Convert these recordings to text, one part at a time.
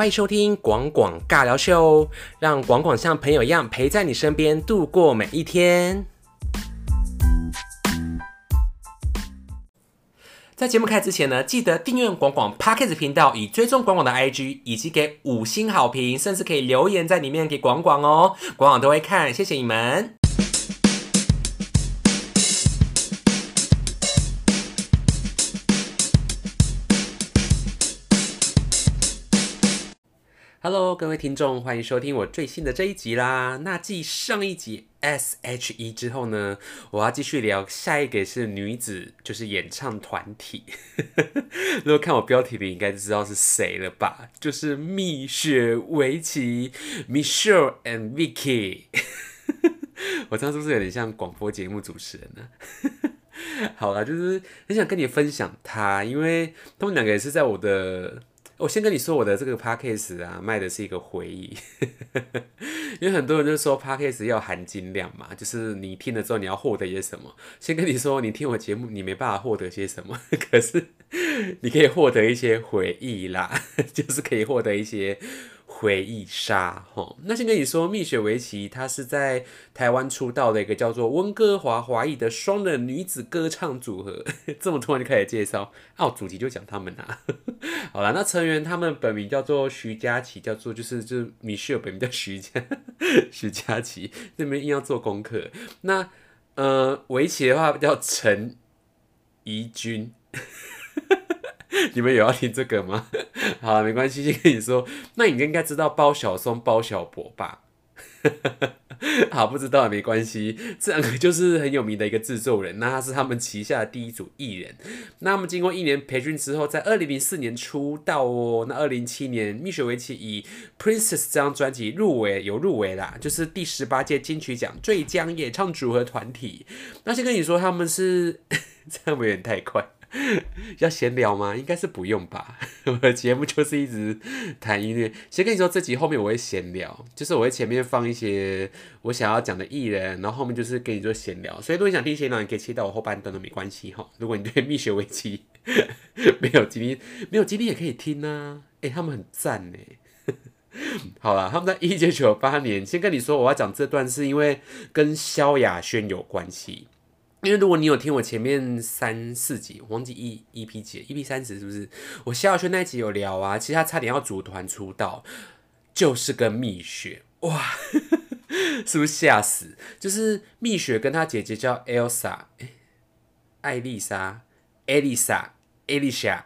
欢迎收听广广尬聊秀，让广广像朋友一样陪在你身边度过每一天。在节目开始之前呢，记得订阅广广 Podcast 频道，以追踪广广的 IG，以及给五星好评，甚至可以留言在里面给广广哦，广广都会看，谢谢你们。Hello，各位听众，欢迎收听我最新的这一集啦。那继上一集 S.H.E 之后呢，我要继续聊下一个是女子，就是演唱团体。如果看我标题的，应该知道是谁了吧？就是蜜雪维奇 Michelle and Vicky。我这样是不是有点像广播节目主持人呢？好啦，就是很想跟你分享她，因为他们两个也是在我的。我先跟你说，我的这个 podcast 啊，卖的是一个回忆，因为很多人就说 podcast 要含金量嘛，就是你听了之后你要获得一些什么。先跟你说，你听我节目，你没办法获得些什么，可是你可以获得一些回忆啦，就是可以获得一些。回忆杀，哈，那先跟你说，蜜雪维奇她是在台湾出道的一个叫做温哥华华裔的双人女子歌唱组合。这么突然就开始介绍，哦，主题就讲他们啊。好了，那成员他们本名叫做徐佳琪，叫做就是就是蜜雪本名叫徐佳 徐佳琪，这边硬要做功课。那呃，维奇的话叫陈怡君。你们有要听这个吗？好，没关系，先跟你说。那你应该知道包小松、包小柏吧？好，不知道也没关系。这两个就是很有名的一个制作人，那他是他们旗下的第一组艺人。那他们经过一年培训之后，在二零零四年出道哦。那二零七年，蜜雪薇琪以《Princess》这张专辑入围，有入围啦，就是第十八届金曲奖最佳演唱组合团体。那先跟你说，他们是这样有点太快。要闲聊吗？应该是不用吧。我的节目就是一直谈音乐。先跟你说，这集后面我会闲聊，就是我会前面放一些我想要讲的艺人，然后后面就是跟你做闲聊。所以如果你想听闲聊，你可以切到我后半段都没关系哈。如果你对蜜雪危机 没有经历，没有经历也可以听啊。哎，他们很赞呢。好了，他们在一九九八年，先跟你说，我要讲这段是因为跟萧亚轩有关系。因为如果你有听我前面三四集，忘记一一 P 几一 P 三十是不是？我萧亚轩那一集有聊啊，其实他差点要组团出道，就是跟蜜雪哇，是不是吓死？就是蜜雪跟她姐姐叫 Elsa，艾丽莎，Elisa，Elisa，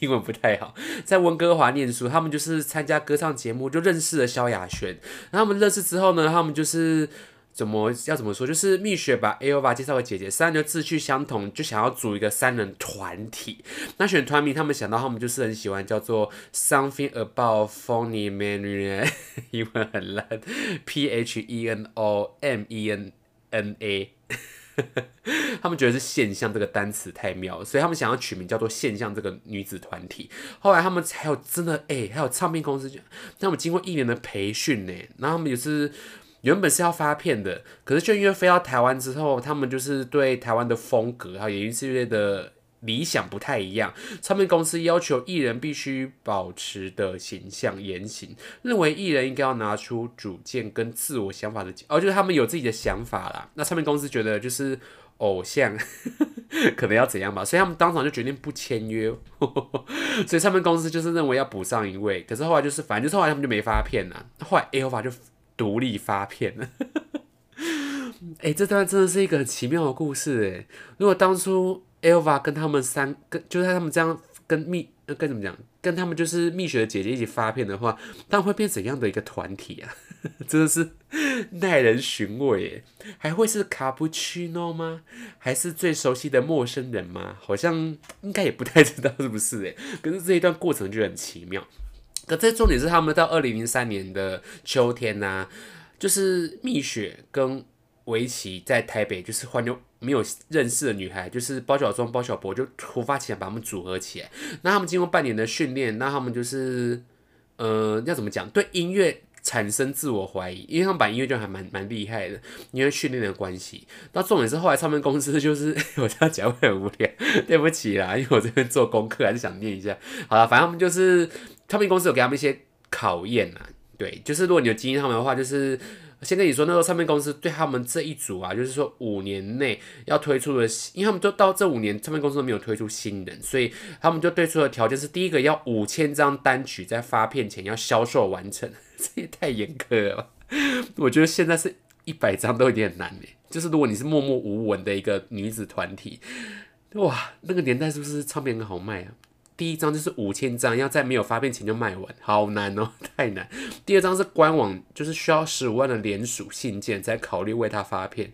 英文不太好，在温哥华念书，他们就是参加歌唱节目就认识了萧亚轩，然后他们认识之后呢，他们就是。怎么要怎么说？就是蜜雪把 A O V A 介绍给姐姐，三人志趣相同，就想要组一个三人团体。那选团名，他们想到他们就是很喜欢叫做 Something About Funny Man，英文很烂，P H E N O M E N N A。他们觉得是现象这个单词太妙，所以他们想要取名叫做现象这个女子团体。后来他们还有真的哎，还有唱片公司，他们经过一年的培训呢，然后他们也是。原本是要发片的，可是就因为飞到台湾之后，他们就是对台湾的风格还有演艺事业的理想不太一样。唱片公司要求艺人必须保持的形象言行，认为艺人应该要拿出主见跟自我想法的，哦，就是他们有自己的想法啦。那唱片公司觉得就是偶像 可能要怎样吧，所以他们当场就决定不签约。所以唱片公司就是认为要补上一位，可是后来就是反正就是后来他们就没发片了。后来 A O 法就。独立发片了，哎，这段真的是一个很奇妙的故事哎。如果当初 Elva 跟他们三，跟就是他们这样跟蜜，跟怎么讲，跟他们就是蜜雪的姐姐一起发片的话，他们会变怎样的一个团体啊？真的是耐人寻味哎。还会是卡布奇诺吗？还是最熟悉的陌生人吗？好像应该也不太知道是不是哎。可是这一段过程就很奇妙。可这重点是他们到二零零三年的秋天呐，就是蜜雪跟围棋在台北，就是换妞没有认识的女孩，就是包小庄、包小博，就突发奇想把他们组合起来。那他们经过半年的训练，那他们就是，呃，要怎么讲？对音乐产生自我怀疑，因为他们把音乐就还蛮蛮厉害的，因为训练的关系。那重点是后来唱片公司就是 我这样讲会很无聊，对不起啦，因为我这边做功课还是想念一下。好了，反正他们就是唱片公司有给他们一些考验呐，对，就是如果你有经验他们的话，就是先跟你说，那个唱片公司对他们这一组啊，就是说五年内要推出的，因为他们就到这五年唱片公司都没有推出新人，所以他们就对出的条件是第一个要五千张单曲在发片前要销售完成。这也太严苛了吧，我觉得现在是一百张都有点难诶。就是如果你是默默无闻的一个女子团体，哇，那个年代是不是唱片很好卖啊？第一张就是五千张，要在没有发片前就卖完，好难哦，太难。第二张是官网，就是需要十五万的联署信件才考虑为他发片。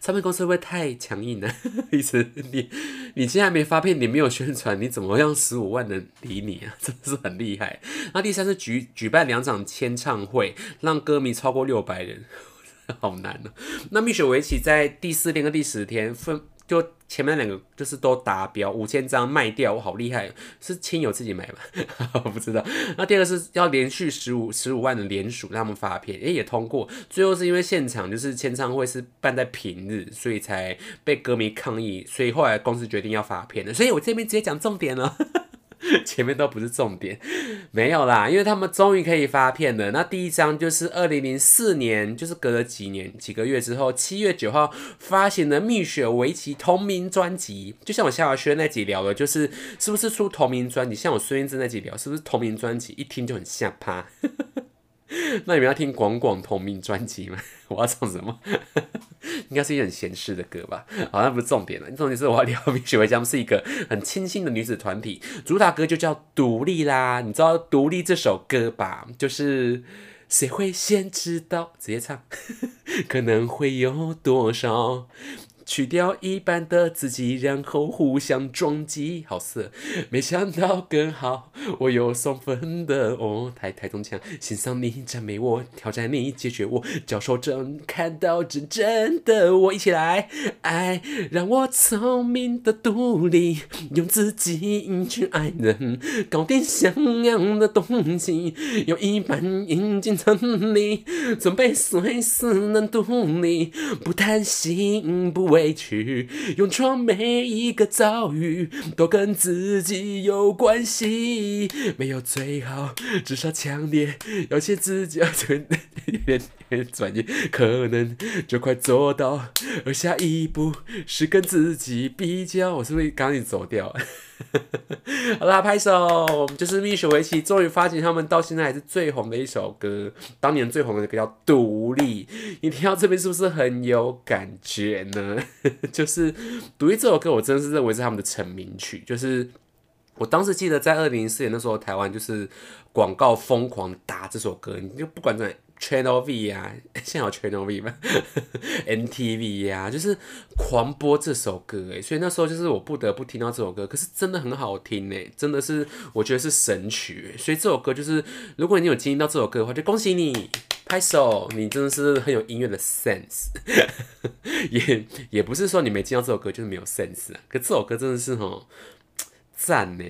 唱片公司会不会太强硬了？意思你你现在没发片，你没有宣传，你怎么让十五万人理你啊？真的是很厉害。那第三是举举办两场签唱会，让歌迷超过六百人，好难啊。那蜜雪维奇在第四天跟第十天分。就前面两个就是都达标，五千张卖掉，我好厉害，是亲友自己买吗？我不知道。那第二个是要连续十五十五万的联署让他们发片，诶，也通过。最后是因为现场就是签唱会是办在平日，所以才被歌迷抗议，所以后来公司决定要发片的。所以我这边直接讲重点了。前面都不是重点，没有啦，因为他们终于可以发片了。那第一张就是二零零四年，就是隔了几年几个月之后，七月九号发行的蜜雪维奇同名专辑。就像我夏华轩那集聊的，就是是不是出同名专辑？像我孙燕姿那集聊，是不是同名专辑？一听就很吓趴。那你们要听广广同名专辑吗？我要唱什么？应该是一很闲适的歌吧？好像不是重点了。重点是我要聊冰雪维江是一个很清新的女子团体，主打歌就叫《独立》啦。你知道《独立》这首歌吧？就是谁会先知道？直接唱，可能会有多少？去掉一半的自己，然后互相撞击，好色，没想到更好，我有送分的哦，台台中腔，欣赏你赞美我，挑战你解决我，教授正看到真正的我，一起来，爱让我聪明的独立，用自己去爱人，搞点像样的东西，有一半引进城里，准备随时能独立，不贪心不。委屈，勇闯每一个遭遇，都跟自己有关系。没有最好，至少强烈，要写自己。有点 有点专业，可能就快做到。而下一步是跟自己比较，我是不是刚刚走掉？好啦，拍手！就是蜜雪维奇终于发行他们到现在还是最红的一首歌，当年最红的歌叫《独立》。你听到这边是不是很有感觉呢？就是《独立》这首歌，我真的是认为是他们的成名曲。就是我当时记得在二零零四年那时候，台湾就是广告疯狂打这首歌，你就不管在。Channel V 啊，现在有 Channel V 吗？NTV 呀，就是狂播这首歌哎，所以那时候就是我不得不听到这首歌，可是真的很好听哎，真的是我觉得是神曲，所以这首歌就是如果你有经历到这首歌的话，就恭喜你，拍手，你真的是很有音乐的 sense，也也不是说你没听到这首歌就是没有 sense 啊，可这首歌真的是吼赞呢。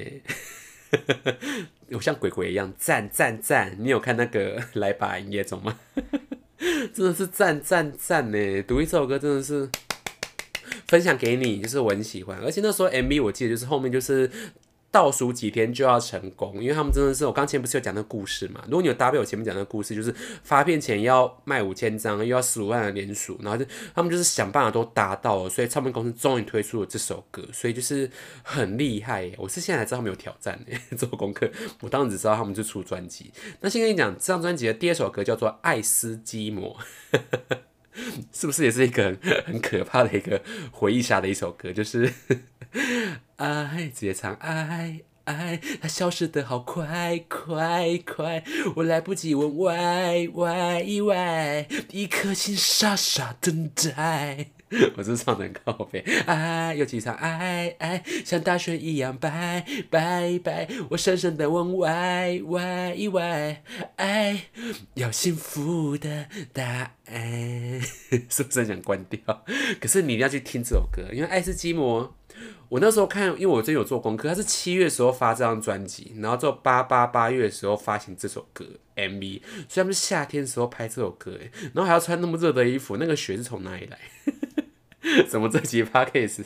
我像鬼鬼一样赞赞赞！你有看那个 来吧营业中吗？真的是赞赞赞呢！读一首歌真的是分享给你，就是我很喜欢，而且那时候 MV 我记得就是后面就是。倒数几天就要成功，因为他们真的是我刚前不是有讲那个故事嘛？如果你有搭配我前面讲那个故事，就是发片前要卖五千张，又要十五万的连署，然后就他们就是想办法都达到了，所以唱片公司终于推出了这首歌，所以就是很厉害。我是现在才知道他们有挑战 做功课，我当时只知道他们就出专辑。那先跟你讲，这张专辑的第二首歌叫做《爱斯基摩》，是不是也是一个很可怕的一个回忆下的一首歌？就是。爱，直接唱爱爱，它消失的好快快快，我来不及问 why why why，一颗心傻傻等待。我是唱的高飞，爱有几场爱爱，像大雪一样白白白，我深深的问 why why why，爱要幸福的答案，是不是想关掉？可是你一定要去听这首歌，因为爱是寂寞。我那时候看，因为我真有做功课，他是七月时候发这张专辑，然后之后八八八月的时候发行这首歌 MV，所以他们是夏天时候拍这首歌，哎，然后还要穿那么热的衣服，那个雪是从哪里来？怎么这集 podcast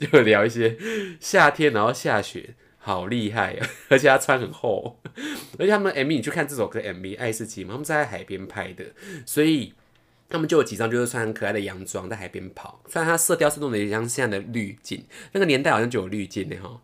就聊一些夏天然后下雪，好厉害啊！而且他穿很厚，而且他们 MV 你去看这首歌 MV《爱斯基》嘛，他们在海边拍的，所以。他们就有几张就是穿很可爱的洋装在海边跑，虽然它色调是弄得像现在的滤镜，那个年代好像就有滤镜的哈，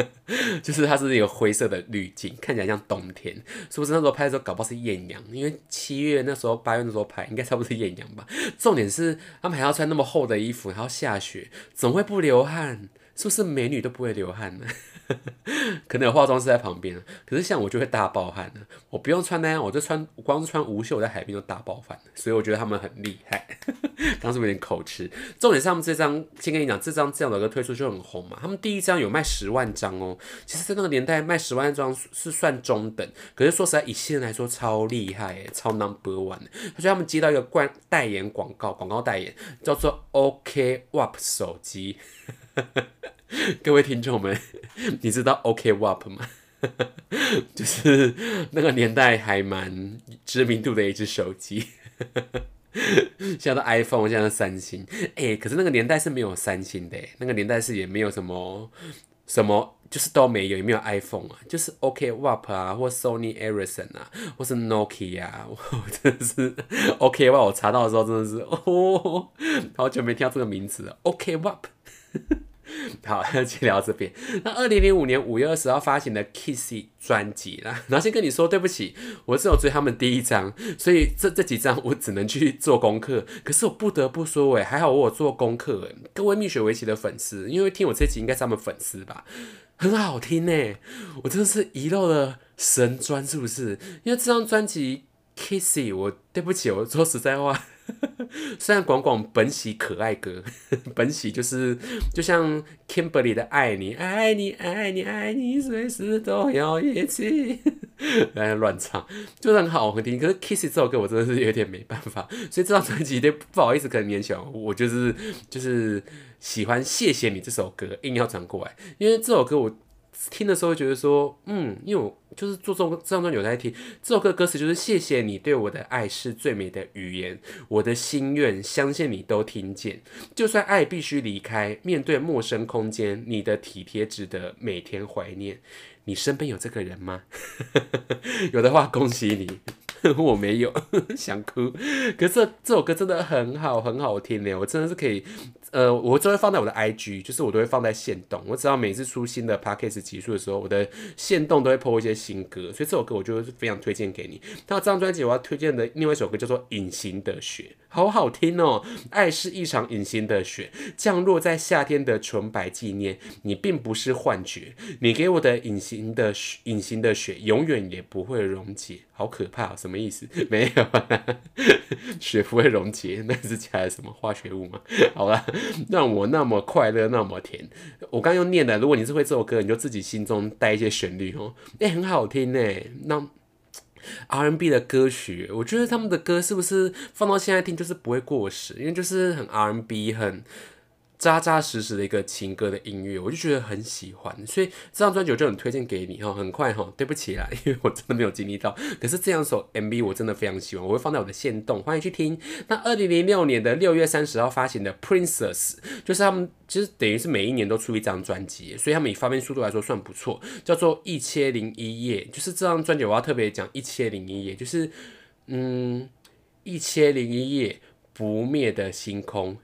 就是它是一个灰色的滤镜，看起来像冬天，是不是那时候拍的时候搞不好是艳阳？因为七月那时候八月那时候拍，应该差不多是艳阳吧。重点是他们还要穿那么厚的衣服，还要下雪，怎么会不流汗？是不是美女都不会流汗呢？可能有化妆师在旁边，可是像我就会大爆汗的。我不用穿那样，我就穿，光穿无袖我在海边就大爆汗所以我觉得他们很厉害。当时有点口吃。重点是他们这张，先跟你讲，这张这样的歌推出就很红嘛。他们第一张有卖十万张哦。其实，在那个年代卖十万张是算中等，可是说实在，以现在来说超厉害耶，超 number one 他说他们接到一个冠代言广告，广告代言叫做 OK WAP 手机。各位听众们，你知道 OK WAP 吗？就是那个年代还蛮知名度的一只手机。现在 iPhone，现在的三星，哎，可是那个年代是没有三星的，那个年代是也没有什么什么，就是都没有，也没有 iPhone 啊，就是 OK WAP 啊，或 Sony Ericsson 啊，或是 Nokia 啊，我真的是 OK WAP，我查到的时候真的是哦，好久没听到这个名字了，OK WAP。好，先聊这边。那二零零五年五月二十号发行的 Kissy 专辑啦，然后先跟你说对不起，我只有追他们第一张，所以这这几张我只能去做功课。可是我不得不说，哎，还好我有做功课，哎，各位蜜雪围棋的粉丝，因为听我这集应该是他们粉丝吧，很好听呢，我真的是遗漏了神专，是不是？因为这张专辑 Kissy，我对不起，我说实在话。虽然广广本喜可爱歌，本喜就是就像 Kimberly 的爱你爱你爱你爱你，随时都要一起，来 乱唱，就是很好听。可是 Kiss 这首歌我真的是有点没办法，所以这张专辑不好意思，可能勉强我就是就是喜欢谢谢你这首歌，硬要转过来，因为这首歌我。听的时候觉得说，嗯，因为我就是做这这张专辑有在听这首歌歌词，就是谢谢你对我的爱是最美的语言，我的心愿相信你都听见，就算爱必须离开，面对陌生空间，你的体贴值得每天怀念。你身边有这个人吗？有的话恭喜你，我没有，想哭。可是这首歌真的很好，很好听呢，我真的是可以。呃，我都会放在我的 IG，就是我都会放在线动。我只要每次出新的 Podcast 集数的时候，我的线动都会 po 一些新歌，所以这首歌我就是非常推荐给你。那这张专辑我要推荐的另外一首歌叫做《隐形的雪》，好好听哦。爱是一场隐形的雪，降落在夏天的纯白纪念。你并不是幻觉，你给我的隐形的雪，隐形的雪永远也不会溶解。好可怕，什么意思？没有，雪不会溶解，那是加了什么化学物吗？好了。让我那么快乐，那么甜。我刚刚又念了，如果你是会这首歌，你就自己心中带一些旋律哦。哎，很好听呢。那 R&B 的歌曲，我觉得他们的歌是不是放到现在听就是不会过时？因为就是很 R&B，很。扎扎实实的一个情歌的音乐，我就觉得很喜欢，所以这张专辑我就很推荐给你哈。很快哈，对不起啦，因为我真的没有经历到。可是这样首 MV 我真的非常喜欢，我会放在我的线动，欢迎去听。那二零零六年的六月三十号发行的 Princess，就是他们其实等于是每一年都出一张专辑，所以他们以发片速度来说算不错，叫做一千零一夜。就是这张专辑我要特别讲一千零一夜，就是嗯一千零一夜不灭的星空。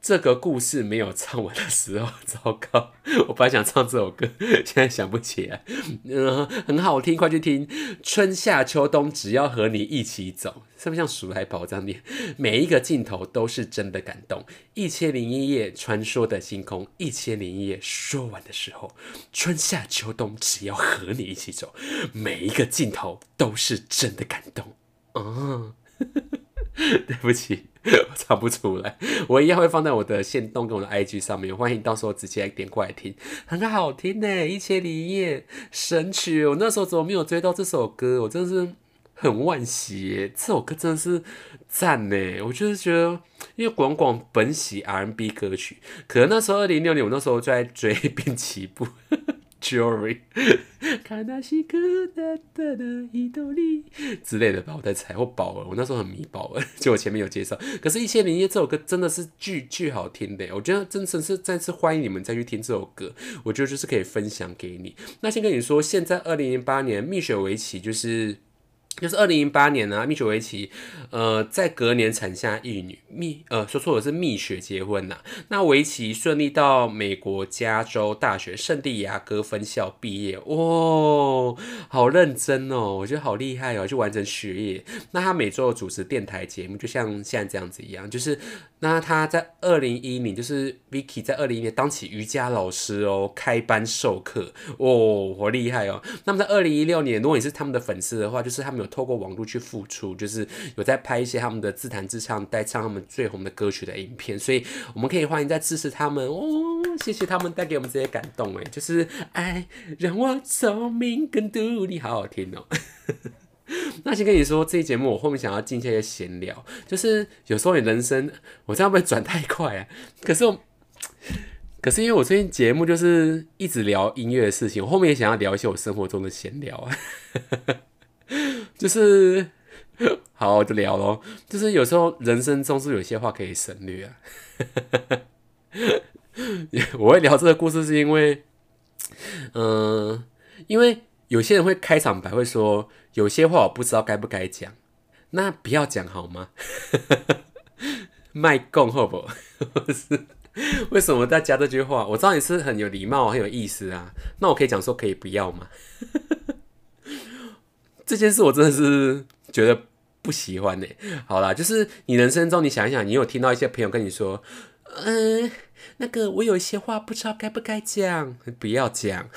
这个故事没有唱完的时候，糟糕！我本来想唱这首歌，现在想不起来。嗯，很好听，快去听。春夏秋冬，只要和你一起走，是不是像鼠来宝这样念？每一个镜头都是真的感动。一千零一夜，传说的星空。一千零一夜说完的时候，春夏秋冬，只要和你一起走，每一个镜头都是真的感动。哦。对不起，我唱不出来。我一样会放在我的线动跟我的 IG 上面，欢迎到时候直接点过来听，很好听呢。一千零一夜神曲，我那时候怎么没有追到这首歌？我真的是很惋惜耶。这首歌真的是赞呢。我就是觉得，因为广广本喜 R&B 歌曲，可能那时候二零六年，我那时候就在追 滨崎步。Jewelry，卡纳西克哒哒哒伊豆利之类的吧，我在猜。或宝儿，我那时候很迷宝儿，就我前面有介绍。可是《一千零一夜》这首歌真的是巨巨好听的，我觉得真的是再次欢迎你们再去听这首歌。我觉得就是可以分享给你。那先跟你说，现在二零零八年蜜雪维奇就是。就是二零零八年呢，蜜雪维奇，呃，在隔年产下一女，蜜，呃，说错了是蜜雪结婚呐。那维奇顺利到美国加州大学圣地亚哥分校毕业，哇，好认真哦，我觉得好厉害哦，就完成学业。那他每周主持电台节目，就像现在这样子一样，就是。那他在二零一零，就是 Vicky 在二零一零当起瑜伽老师哦，开班授课哦，好厉害哦。那么在二零一六年，如果你是他们的粉丝的话，就是他们有透过网络去付出，就是有在拍一些他们的自弹自唱、带唱他们最红的歌曲的影片，所以我们可以欢迎再支持他们哦，谢谢他们带给我们这些感动哎，就是爱让我聪明更独立，好好听哦。那先跟你说，这期节目我后面想要进一些闲聊，就是有时候你人生，我这样会转太快啊。可是，我，可是因为我最近节目就是一直聊音乐的事情，我后面也想要聊一些我生活中的闲聊啊。就是好，就聊咯。就是有时候人生中是有些话可以省略啊。我会聊这个故事是因为，嗯，因为。有些人会开场白会说，有些话我不知道该不该讲，那不要讲好吗？卖供好不？是为什么在加这句话？我知道你是很有礼貌、很有意思啊。那我可以讲说可以不要吗？这件事我真的是觉得不喜欢呢。好啦，就是你人生中你想一想，你有听到一些朋友跟你说，嗯，那个我有一些话不知道该不该讲，不要讲。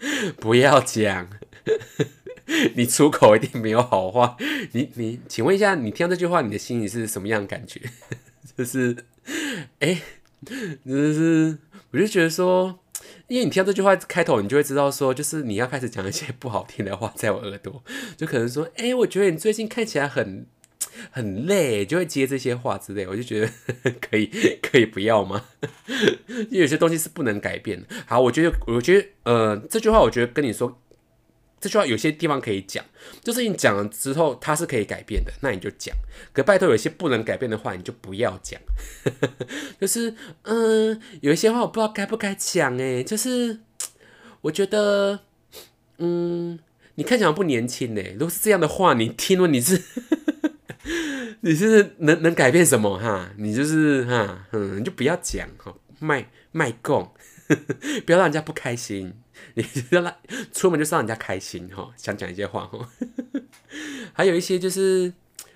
不要讲，你出口一定没有好话。你你，请问一下，你听到这句话，你的心里是什么样的感觉？就是，哎，就是，我就觉得说，因为你听到这句话开头，你就会知道说，就是你要开始讲一些不好听的话在我耳朵，就可能说，哎，我觉得你最近看起来很。很累，就会接这些话之类，我就觉得 可以，可以不要吗？因为有些东西是不能改变的。好，我觉得，我觉得，呃，这句话，我觉得跟你说，这句话有些地方可以讲，就是你讲了之后，它是可以改变的，那你就讲。可拜托，有些不能改变的话，你就不要讲。就是，嗯，有一些话我不知道该不该讲，诶，就是我觉得，嗯，你看起来不年轻呢。如果是这样的话，你听了你是。你是能能改变什么哈？你就是哈，嗯，你就不要讲哈，卖卖供，不要让人家不开心。你要让出门就是让人家开心哈，想讲一些话哈。还有一些就是，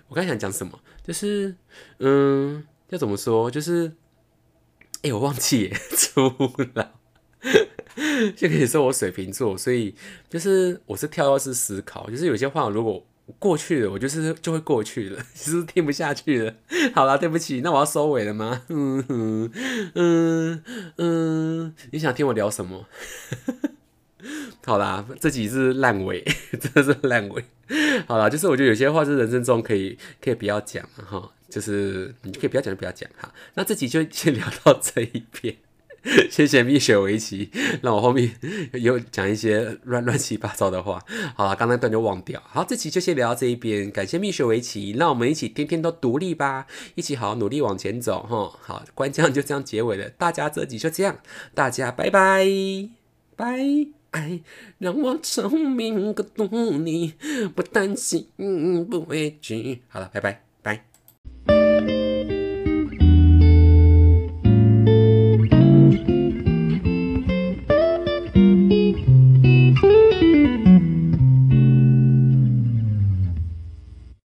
我刚想讲什么，就是嗯，要怎么说？就是，哎，我忘记 出了，就跟你说我水瓶座，所以就是我是跳跃式思考，就是有些话如果。过去了，我就是就会过去了，其 实听不下去了。好了，对不起，那我要收尾了吗？嗯嗯嗯，你想听我聊什么？好啦，这几是烂尾，真的是烂尾。好啦，就是我觉得有些话是人生中可以可以不要讲哈，就是你可以不要讲就不要讲哈。那这集就先聊到这一边。谢谢蜜雪围棋，让我后面又讲一些乱乱七八糟的话。好了，刚那段就忘掉。好，这期就先聊到这一边。感谢蜜雪围棋，让我们一起天天都独立吧，一起好好努力往前走哈。好，关将就这样结尾了，大家这集就这样，大家拜拜拜。爱让我聪明更独立，不担心不畏惧。好了，拜拜。